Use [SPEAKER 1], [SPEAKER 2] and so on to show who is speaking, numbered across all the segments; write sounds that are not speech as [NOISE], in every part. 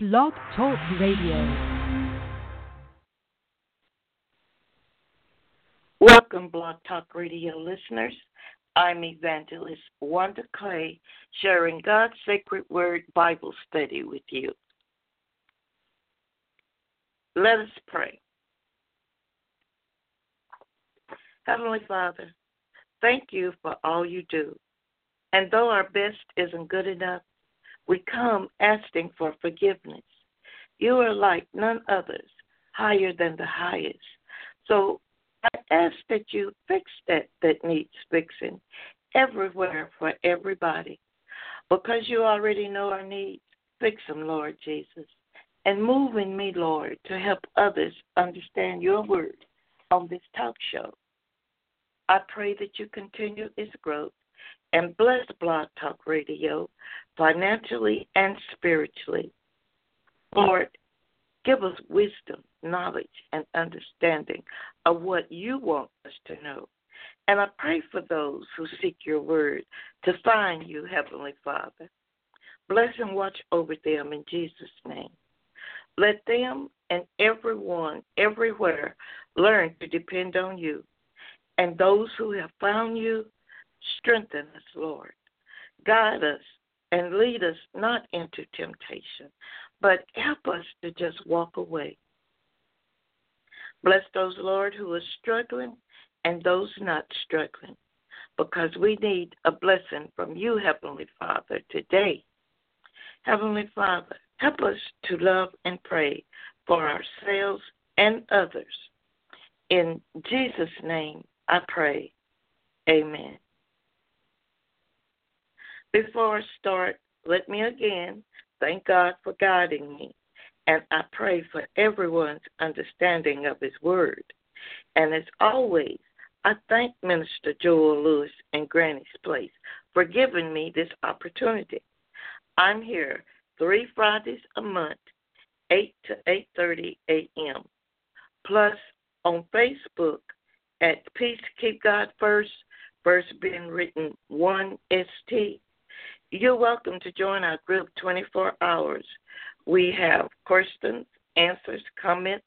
[SPEAKER 1] Blog Talk Radio.
[SPEAKER 2] Welcome, Blog Talk Radio listeners. I'm Evangelist Wanda Clay, sharing God's sacred word Bible study with you. Let us pray. Heavenly Father, thank you for all you do. And though our best isn't good enough, we come asking for forgiveness. You are like none others, higher than the highest. So I ask that you fix that that needs fixing everywhere for everybody. Because you already know our needs, fix them, Lord Jesus. And move in me, Lord, to help others understand your word on this talk show. I pray that you continue its growth and bless Blog Talk Radio financially and spiritually. Lord, give us wisdom, knowledge, and understanding of what you want us to know. And I pray for those who seek your word to find you, Heavenly Father. Bless and watch over them in Jesus' name. Let them and everyone, everywhere, learn to depend on you. And those who have found you, strengthen us, Lord. Guide us and lead us not into temptation, but help us to just walk away. Bless those, Lord, who are struggling and those not struggling, because we need a blessing from you, Heavenly Father, today. Heavenly Father, help us to love and pray for ourselves and others. In Jesus' name I pray. Amen. Before I start, let me again thank God for guiding me, and I pray for everyone's understanding of His Word. And as always, I thank Minister Joel Lewis and Granny's Place for giving me this opportunity. I'm here three Fridays a month, 8 to 8.30 a.m., plus on Facebook at Peace Keep God First, first being written 1ST, you're welcome to join our group 24 hours. We have questions, answers, comments,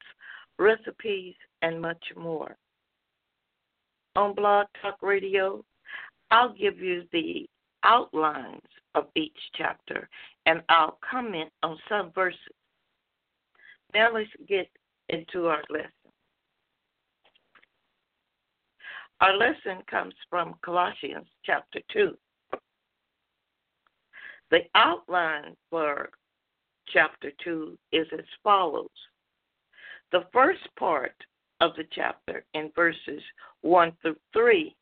[SPEAKER 2] recipes, and much more. On Blog Talk Radio, I'll give you the outlines of each chapter and I'll comment on some verses. Now let's get into our lesson. Our lesson comes from Colossians chapter 2. The outline for chapter 2 is as follows. The first part of the chapter, in verses 1 through 3,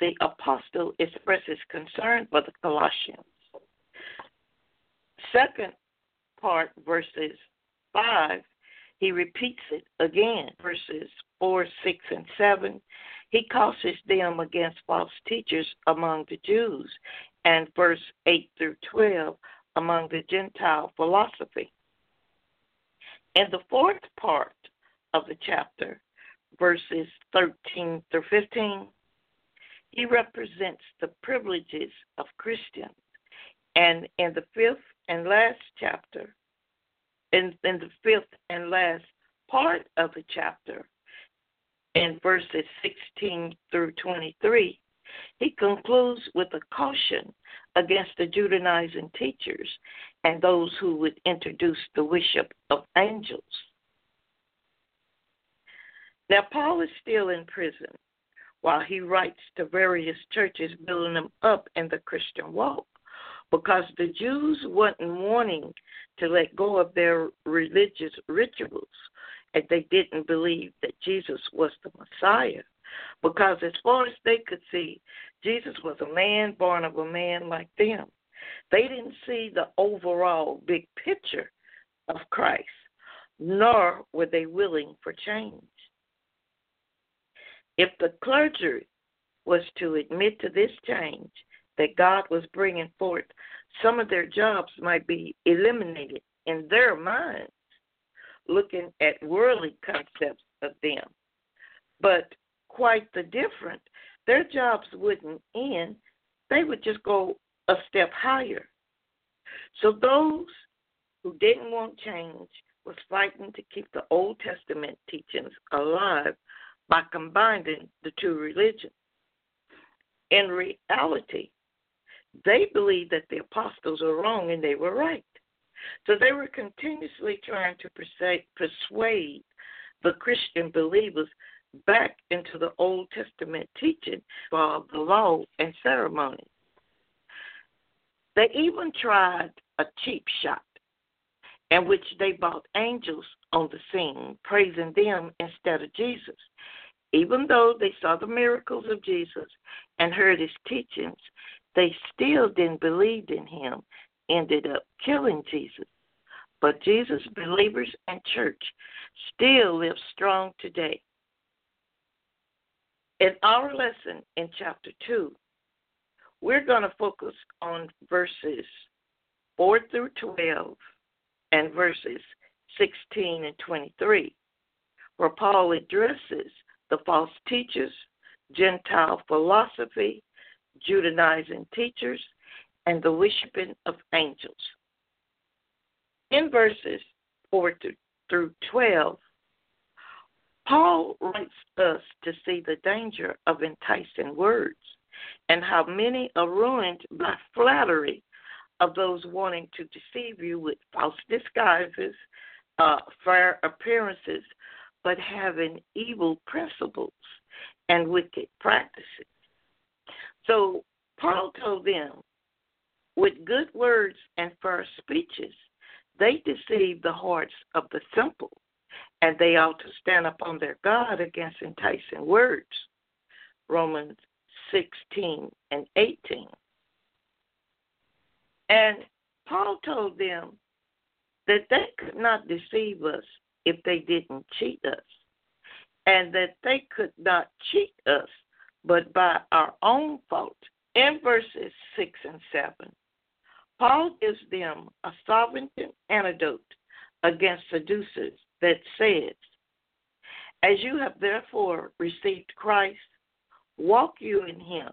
[SPEAKER 2] the apostle expresses concern for the Colossians. Second part, verses 5, he repeats it again. Verses 4, 6, and 7, he cautions them against false teachers among the Jews and verse 8 through 12 among the Gentile philosophy. In the fourth part of the chapter, verses 13 through 15, he represents the privileges of Christians. And in the fifth and last chapter, in, in the fifth and last part of the chapter, in verses 16 through 23, he concludes with a caution against the Judaizing teachers and those who would introduce the worship of angels. Now, Paul is still in prison while he writes to various churches, building them up in the Christian walk because the Jews weren't wanting to let go of their religious rituals and they didn't believe that Jesus was the Messiah. Because as far as they could see, Jesus was a man born of a man like them. They didn't see the overall big picture of Christ, nor were they willing for change. If the clergy was to admit to this change that God was bringing forth, some of their jobs might be eliminated in their minds, looking at worldly concepts of them. But quite the different. Their jobs wouldn't end, they would just go a step higher. So those who didn't want change was fighting to keep the Old Testament teachings alive by combining the two religions. In reality, they believed that the apostles were wrong and they were right. So they were continuously trying to persuade the Christian believers back into the Old Testament teaching of the law and ceremony. They even tried a cheap shot in which they bought angels on the scene, praising them instead of Jesus. Even though they saw the miracles of Jesus and heard his teachings, they still didn't believe in him, ended up killing Jesus. But Jesus' believers and church still live strong today. In our lesson in chapter 2, we're going to focus on verses 4 through 12 and verses 16 and 23, where Paul addresses the false teachers, Gentile philosophy, Judaizing teachers, and the worshiping of angels. In verses 4 through 12, Paul writes us to see the danger of enticing words and how many are ruined by flattery of those wanting to deceive you with false disguises, uh, fair appearances, but having evil principles and wicked practices. So Paul told them, with good words and fair speeches, they deceive the hearts of the simple, and they ought to stand upon their God against enticing words. Romans 16 and 18. And Paul told them that they could not deceive us if they didn't cheat us, and that they could not cheat us but by our own fault. In verses 6 and 7, Paul gives them a sovereign antidote against seducers that says, As you have therefore received Christ, walk you in him,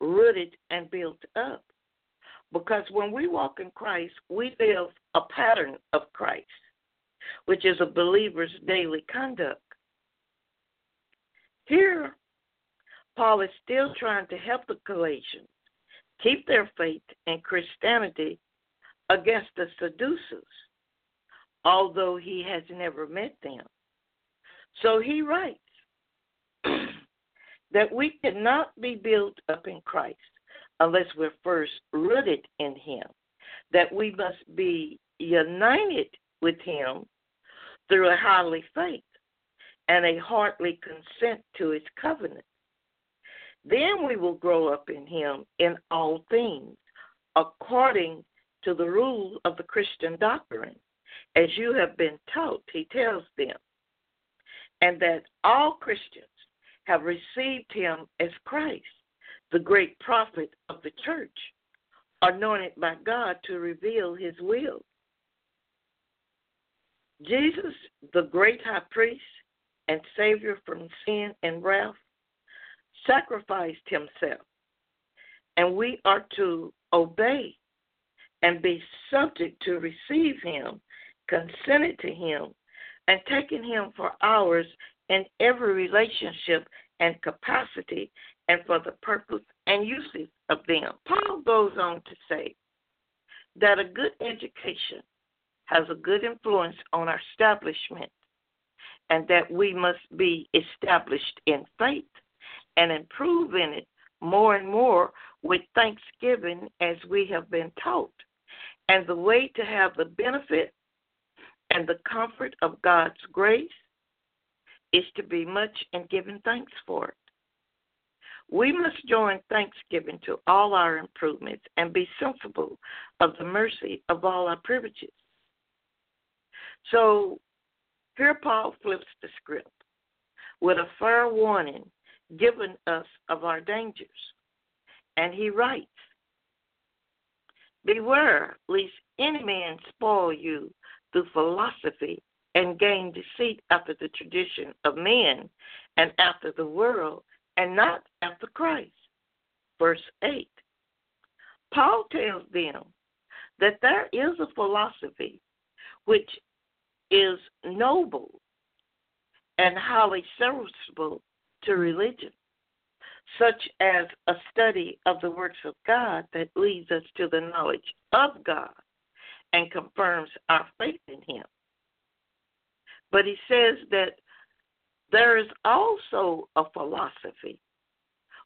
[SPEAKER 2] rooted and built up. Because when we walk in Christ, we live a pattern of Christ, which is a believer's daily conduct. Here, Paul is still trying to help the Galatians keep their faith in Christianity against the seducers, although he has never met them. So he writes that we cannot be built up in Christ unless we're first rooted in Him, that we must be united with Him through a holy faith and a heartly consent to His covenant. Then we will grow up in Him in all things, according to the rules of the Christian doctrine, as you have been taught, He tells them, and that all Christians have received Him as Christ the great prophet of the church, anointed by God to reveal his will. Jesus, the great high priest and Savior from sin and wrath, sacrificed himself, and we are to obey and be subject to receive him, consented to him, and taking him for ours in every relationship and capacity and for the purpose and uses of them. Paul goes on to say that a good education has a good influence on our establishment and that we must be established in faith and improve in it more and more with thanksgiving as we have been taught. And the way to have the benefit and the comfort of God's grace is to be much in giving thanks for it. We must join thanksgiving to all our improvements and be sensible of the mercy of all our privileges. So here Paul flips the script with a fair warning given us of our dangers. And he writes, Beware lest any man spoil you through philosophy and gain deceit after the tradition of men and after the world and not after Christ. Verse 8. Paul tells them that there is a philosophy which is noble and highly serviceable to religion, such as a study of the works of God that leads us to the knowledge of God and confirms our faith in Him. But he says that there is also a philosophy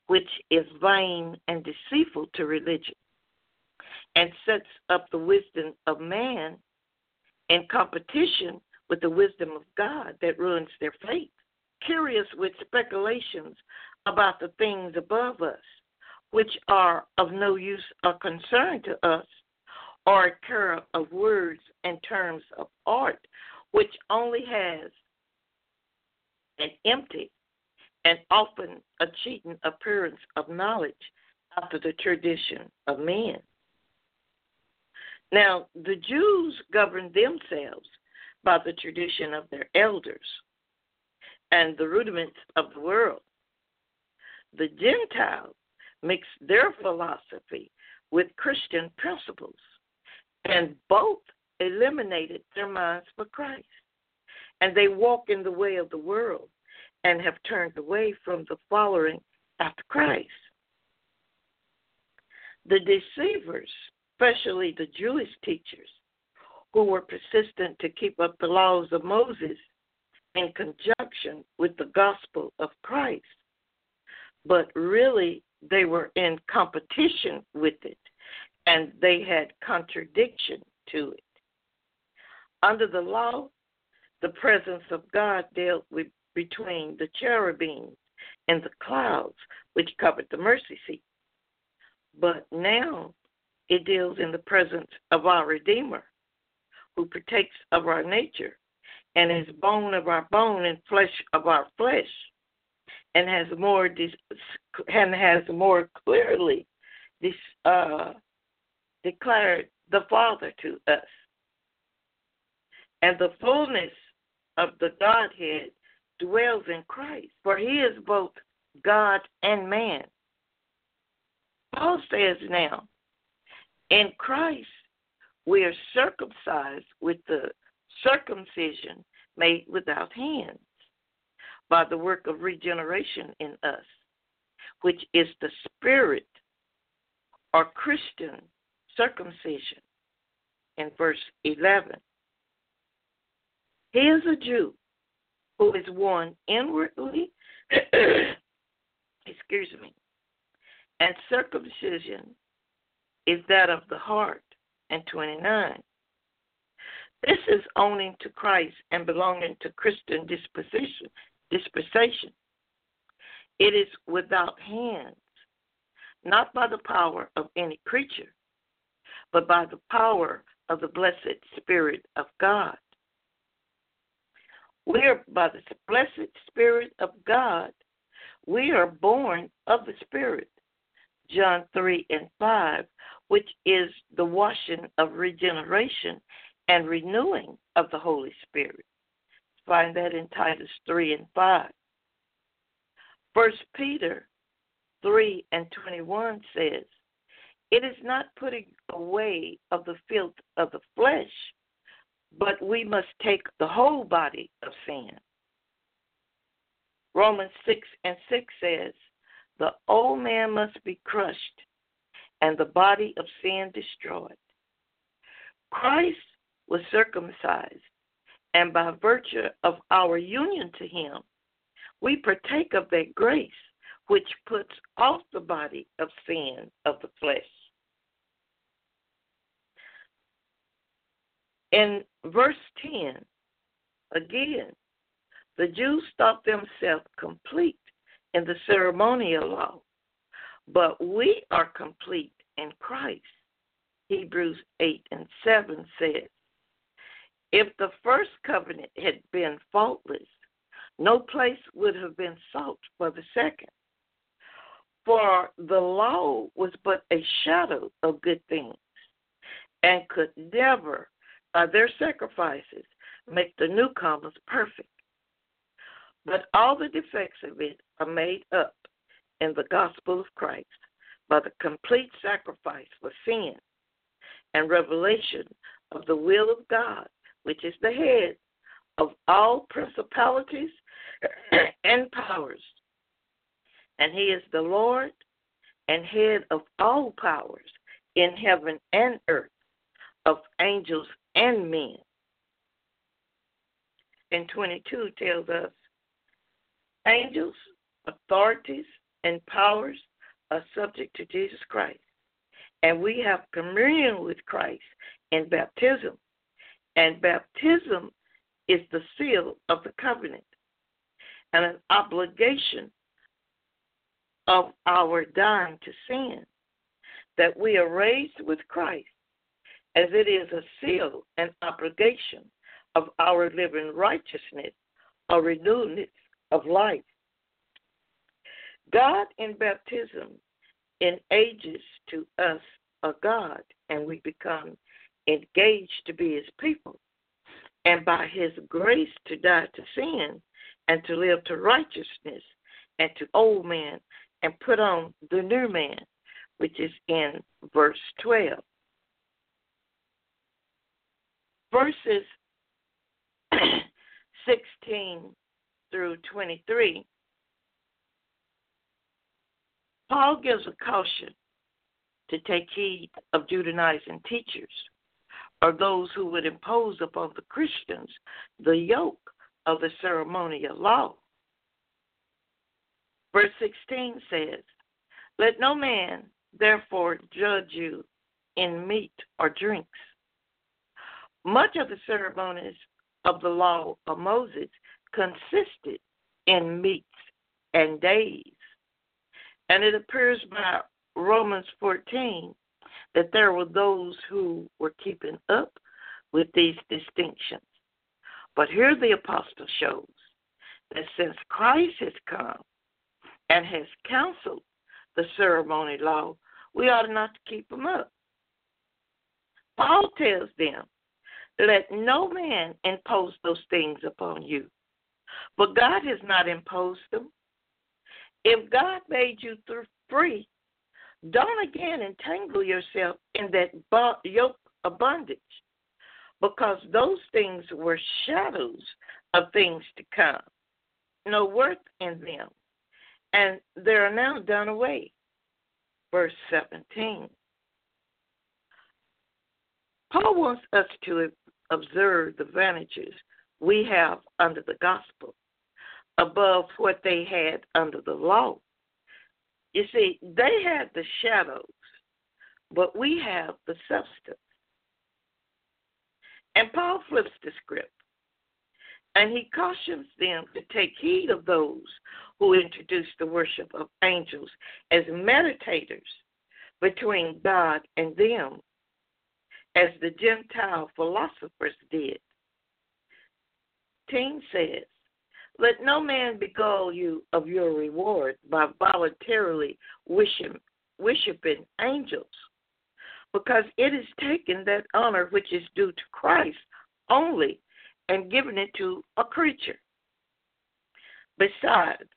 [SPEAKER 2] which is vain and deceitful to religion and sets up the wisdom of man in competition with the wisdom of God that ruins their faith. Curious with speculations about the things above us, which are of no use or concern to us, or a care of words and terms of art, which only has an empty and often a cheating appearance of knowledge after the tradition of men. Now, the Jews governed themselves by the tradition of their elders and the rudiments of the world. The Gentiles mixed their philosophy with Christian principles, and both eliminated their minds for Christ. And they walk in the way of the world and have turned away from the following after Christ. The deceivers, especially the Jewish teachers, who were persistent to keep up the laws of Moses in conjunction with the gospel of Christ, but really they were in competition with it and they had contradiction to it. Under the law, the presence of God dealt with between the cherubims and the clouds which covered the mercy seat. But now it deals in the presence of our Redeemer, who partakes of our nature and is bone of our bone and flesh of our flesh, and has more and has more clearly this, uh, declared the Father to us and the fullness of the Godhead dwells in Christ, for he is both God and man. Paul says now, in Christ we are circumcised with the circumcision made without hands by the work of regeneration in us, which is the spirit or Christian circumcision in verse 11. He is a Jew who is one inwardly, [COUGHS] excuse me, and circumcision is that of the heart, and 29. This is owning to Christ and belonging to Christian disposition, dispensation. It is without hands, not by the power of any creature, but by the power of the blessed Spirit of God. We are by the blessed Spirit of God, we are born of the Spirit. John 3 and 5, which is the washing of regeneration and renewing of the Holy Spirit. Find that in Titus 3 and 5. First Peter 3 and 21 says, It is not putting away of the filth of the flesh, but we must take the whole body of sin. Romans 6 and 6 says, The old man must be crushed and the body of sin destroyed. Christ was circumcised, and by virtue of our union to him, we partake of that grace which puts off the body of sin of the flesh. In verse 10, again, the Jews thought themselves complete in the ceremonial law, but we are complete in Christ. Hebrews 8 and 7 says, If the first covenant had been faultless, no place would have been sought for the second. For the law was but a shadow of good things and could never by their sacrifices, make the newcomers perfect. But all the defects of it are made up in the gospel of Christ by the complete sacrifice for sin and revelation of the will of God, which is the head of all principalities [CLEARS THROAT] and powers. And he is the Lord and head of all powers in heaven and earth, of angels and men. And 22 tells us angels, authorities, and powers are subject to Jesus Christ. And we have communion with Christ in baptism. And baptism is the seal of the covenant and an obligation of our dying to sin, that we are raised with Christ, as it is a seal and obligation of our living righteousness or renewalness of life. God in baptism enages to us a God, and we become engaged to be his people. And by his grace to die to sin and to live to righteousness and to old man and put on the new man, which is in verse 12. Verses [CLEARS THROAT] 16 through 23, Paul gives a caution to take heed of Judaizing teachers or those who would impose upon the Christians the yoke of the ceremonial law. Verse 16 says, Let no man therefore judge you in meat or drinks. Much of the ceremonies of the law of Moses consisted in meats and days. And it appears by Romans 14 that there were those who were keeping up with these distinctions. But here the apostle shows that since Christ has come and has counseled the ceremony law, we ought not to keep them up. Paul tells them, let no man impose those things upon you. But God has not imposed them. If God made you free, don't again entangle yourself in that yoke of bondage because those things were shadows of things to come, no worth in them, and they are now done away. Verse 17. Paul wants us to observe the advantages we have under the gospel above what they had under the law. You see, they had the shadows, but we have the substance. And Paul flips the script. And he cautions them to take heed of those who introduce the worship of angels as meditators between God and them, as the Gentile philosophers did. Team says, let no man beguile you of your reward by voluntarily wishing, worshiping angels, because it is taken that honor which is due to Christ only and given it to a creature. Besides,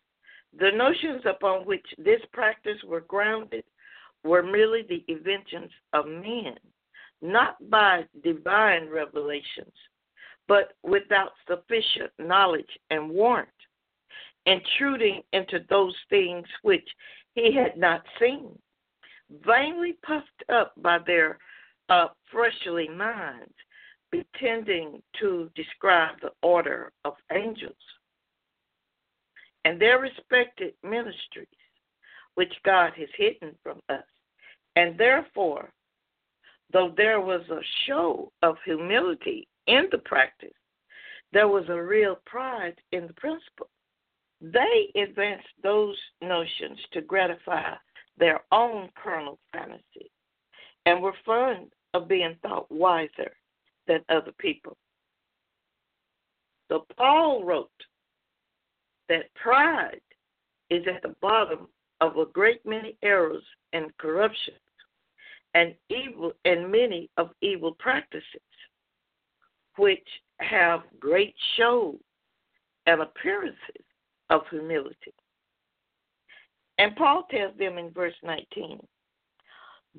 [SPEAKER 2] the notions upon which this practice were grounded were merely the inventions of men, not by divine revelations, but without sufficient knowledge and warrant, intruding into those things which he had not seen, vainly puffed up by their uh, fleshly minds, pretending to describe the order of angels and their respected ministries, which God has hidden from us. And therefore, though there was a show of humility in the practice, there was a real pride in the principle. They advanced those notions to gratify their own carnal fantasy and were fond of being thought wiser than other people. So Paul wrote that pride is at the bottom of a great many errors and corruptions and evil and many of evil practices which have great show and appearances of humility. And Paul tells them in verse 19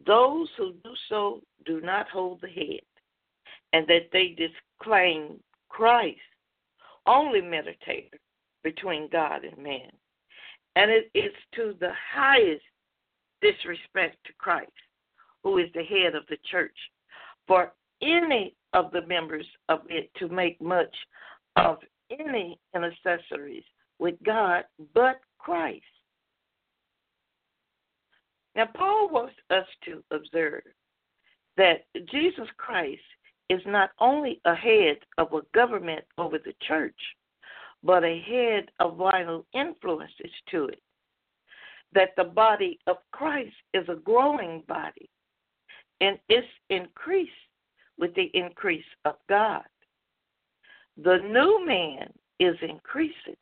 [SPEAKER 2] those who do so do not hold the head, and that they disclaim Christ, only mediator between God and man. And it is to the highest disrespect to Christ, who is the head of the church, for any of the members of it to make much of any intercessories with God but Christ. Now, Paul wants us to observe that Jesus Christ is not only a head of a government over the church, but a head of vital influences to it. That the body of Christ is a growing body and it's increased with the increase of God. The new man is increasing,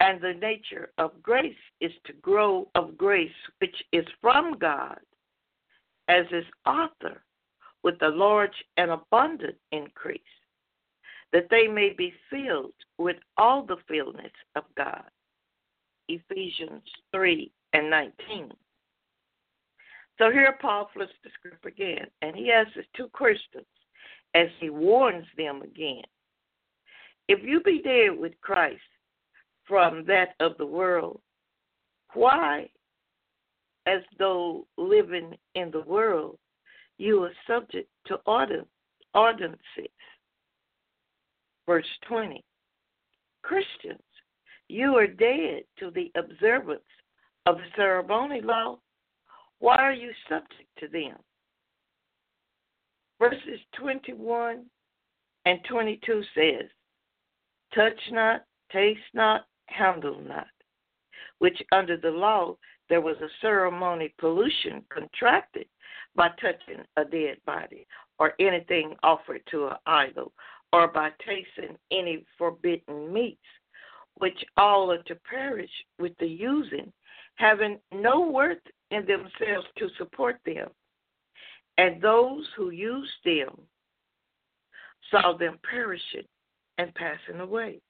[SPEAKER 2] and the nature of grace is to grow of grace which is from God, as is author with a large and abundant increase that they may be filled with all the fullness of God. Ephesians 3 and 19. So here Paul flips the script again, and he asks two questions as he warns them again. If you be dead with Christ from that of the world, why, as though living in the world, you are subject to ordinances Verse 20 Christians, you are dead to the observance of the ceremony law. Why are you subject to them? Verses 21 and 22 says, Touch not, taste not, handle not, which under the law there was a ceremony pollution contracted by touching a dead body or anything offered to an idol or by tasting any forbidden meats, which all are to perish with the using, having no worth in themselves to support them. And those who used them saw them perishing and passing away,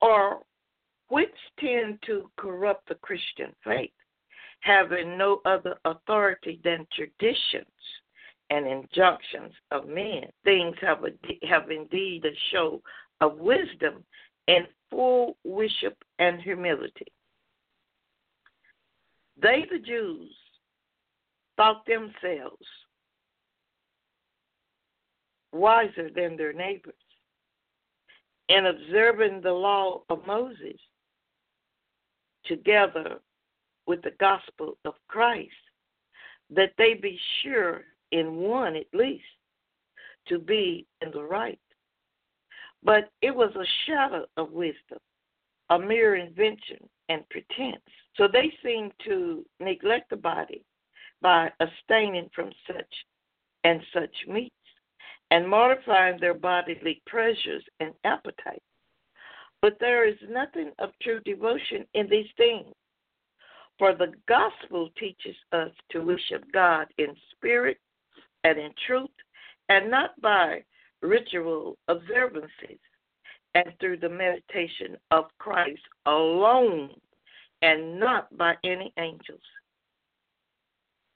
[SPEAKER 2] or which tend to corrupt the Christian faith, having no other authority than traditions and injunctions of men. Things have, a, have indeed a show of wisdom and full worship and humility. They, the Jews, thought themselves wiser than their neighbors. In observing the law of Moses together with the gospel of Christ, that they be sure in one at least to be in the right. But it was a shadow of wisdom, a mere invention and pretense. So they seem to neglect the body by abstaining from such and such meats and mortifying their bodily pleasures and appetites. But there is nothing of true devotion in these things. For the gospel teaches us to worship God in spirit and in truth, and not by ritual observances, and through the meditation of Christ alone, and not by any angels.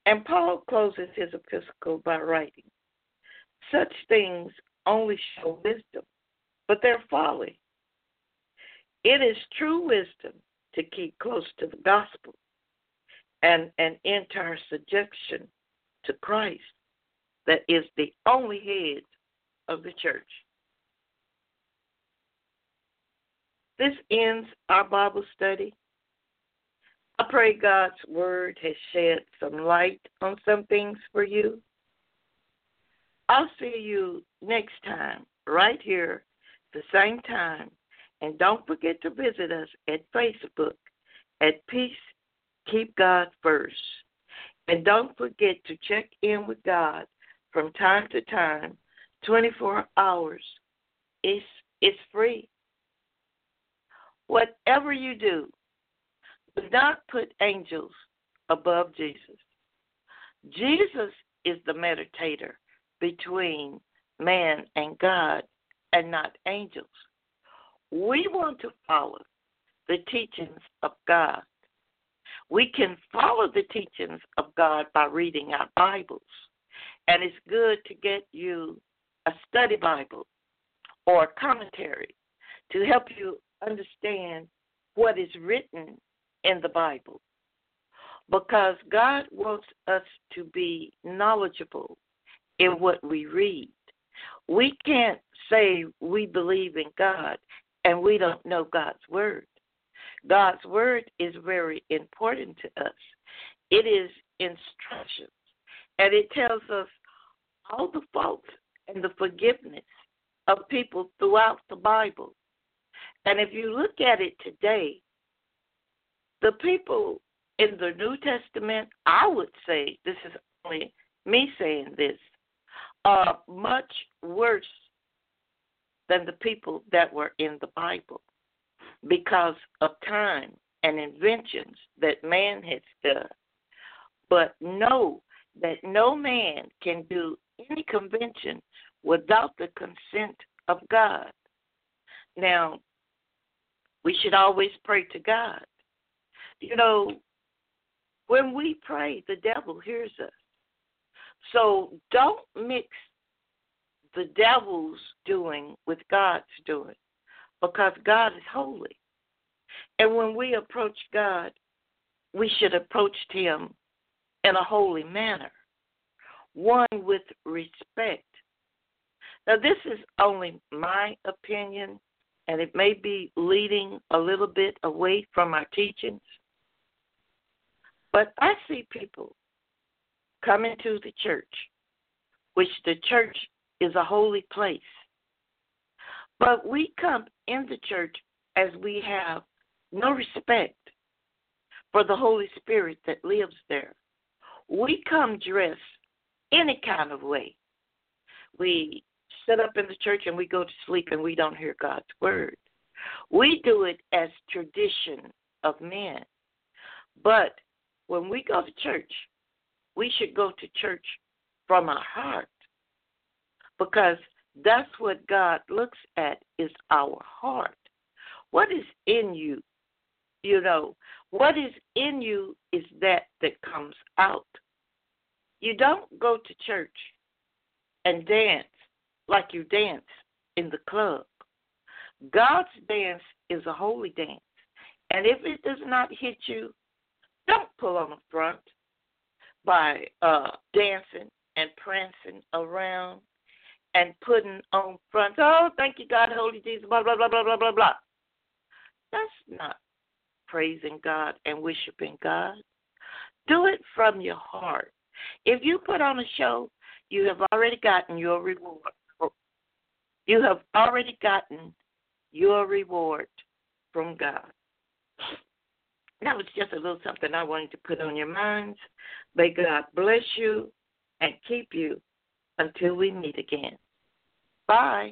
[SPEAKER 2] And Paul closes his epistle by writing Such things only show wisdom, but they're folly. It is true wisdom to keep close to the gospel and an entire subjection to Christ that is the only head of the church. This ends our Bible study. I pray God's word has shed some light on some things for you. I'll see you next time, right here, the same time. And don't forget to visit us at Facebook at Peace Keep God First. And don't forget to check in with God from time to time, 24 hours. It's, it's free. Whatever you do, do not put angels above Jesus. Jesus is the meditator between man and God and not angels. We want to follow the teachings of God. We can follow the teachings of God by reading our Bibles. And it's good to get you a study Bible or a commentary to help you understand what is written in the Bible. Because God wants us to be knowledgeable in what we read. We can't say we believe in God and we don't know God's Word. God's Word is very important to us. It is instructions, and it tells us all the faults and the forgiveness of people throughout the Bible. And if you look at it today, the people in the New Testament, I would say, this is only me saying this, are much worse than the people that were in the Bible because of time and inventions that man has done. But know that no man can do any convention without the consent of God. Now, we should always pray to God. You know, when we pray, the devil hears us. So don't mix the devil's doing with God's doing because God is holy. And when we approach God, we should approach him in a holy manner, one with respect. Now, this is only my opinion, and it may be leading a little bit away from our teachings. But I see people coming to the church, which the church is a holy place. But we come in the church as we have no respect for the Holy Spirit that lives there. We come dressed any kind of way. We sit up in the church and we go to sleep and we don't hear God's word. We do it as tradition of men. But when we go to church, we should go to church from our heart because that's what God looks at is our heart. What is in you? You know, what is in you is that that comes out. You don't go to church and dance like you dance in the club. God's dance is a holy dance. And if it does not hit you, don't pull on the front by uh, dancing and prancing around and putting on front, oh, thank you, God, Holy Jesus, blah, blah, blah, blah, blah, blah, blah. That's not praising God and worshiping God. Do it from your heart. If you put on a show, you have already gotten your reward. You have already gotten your reward from God. That was just a little something I wanted to put on your minds. May God bless you and keep you until we meet again. Bye.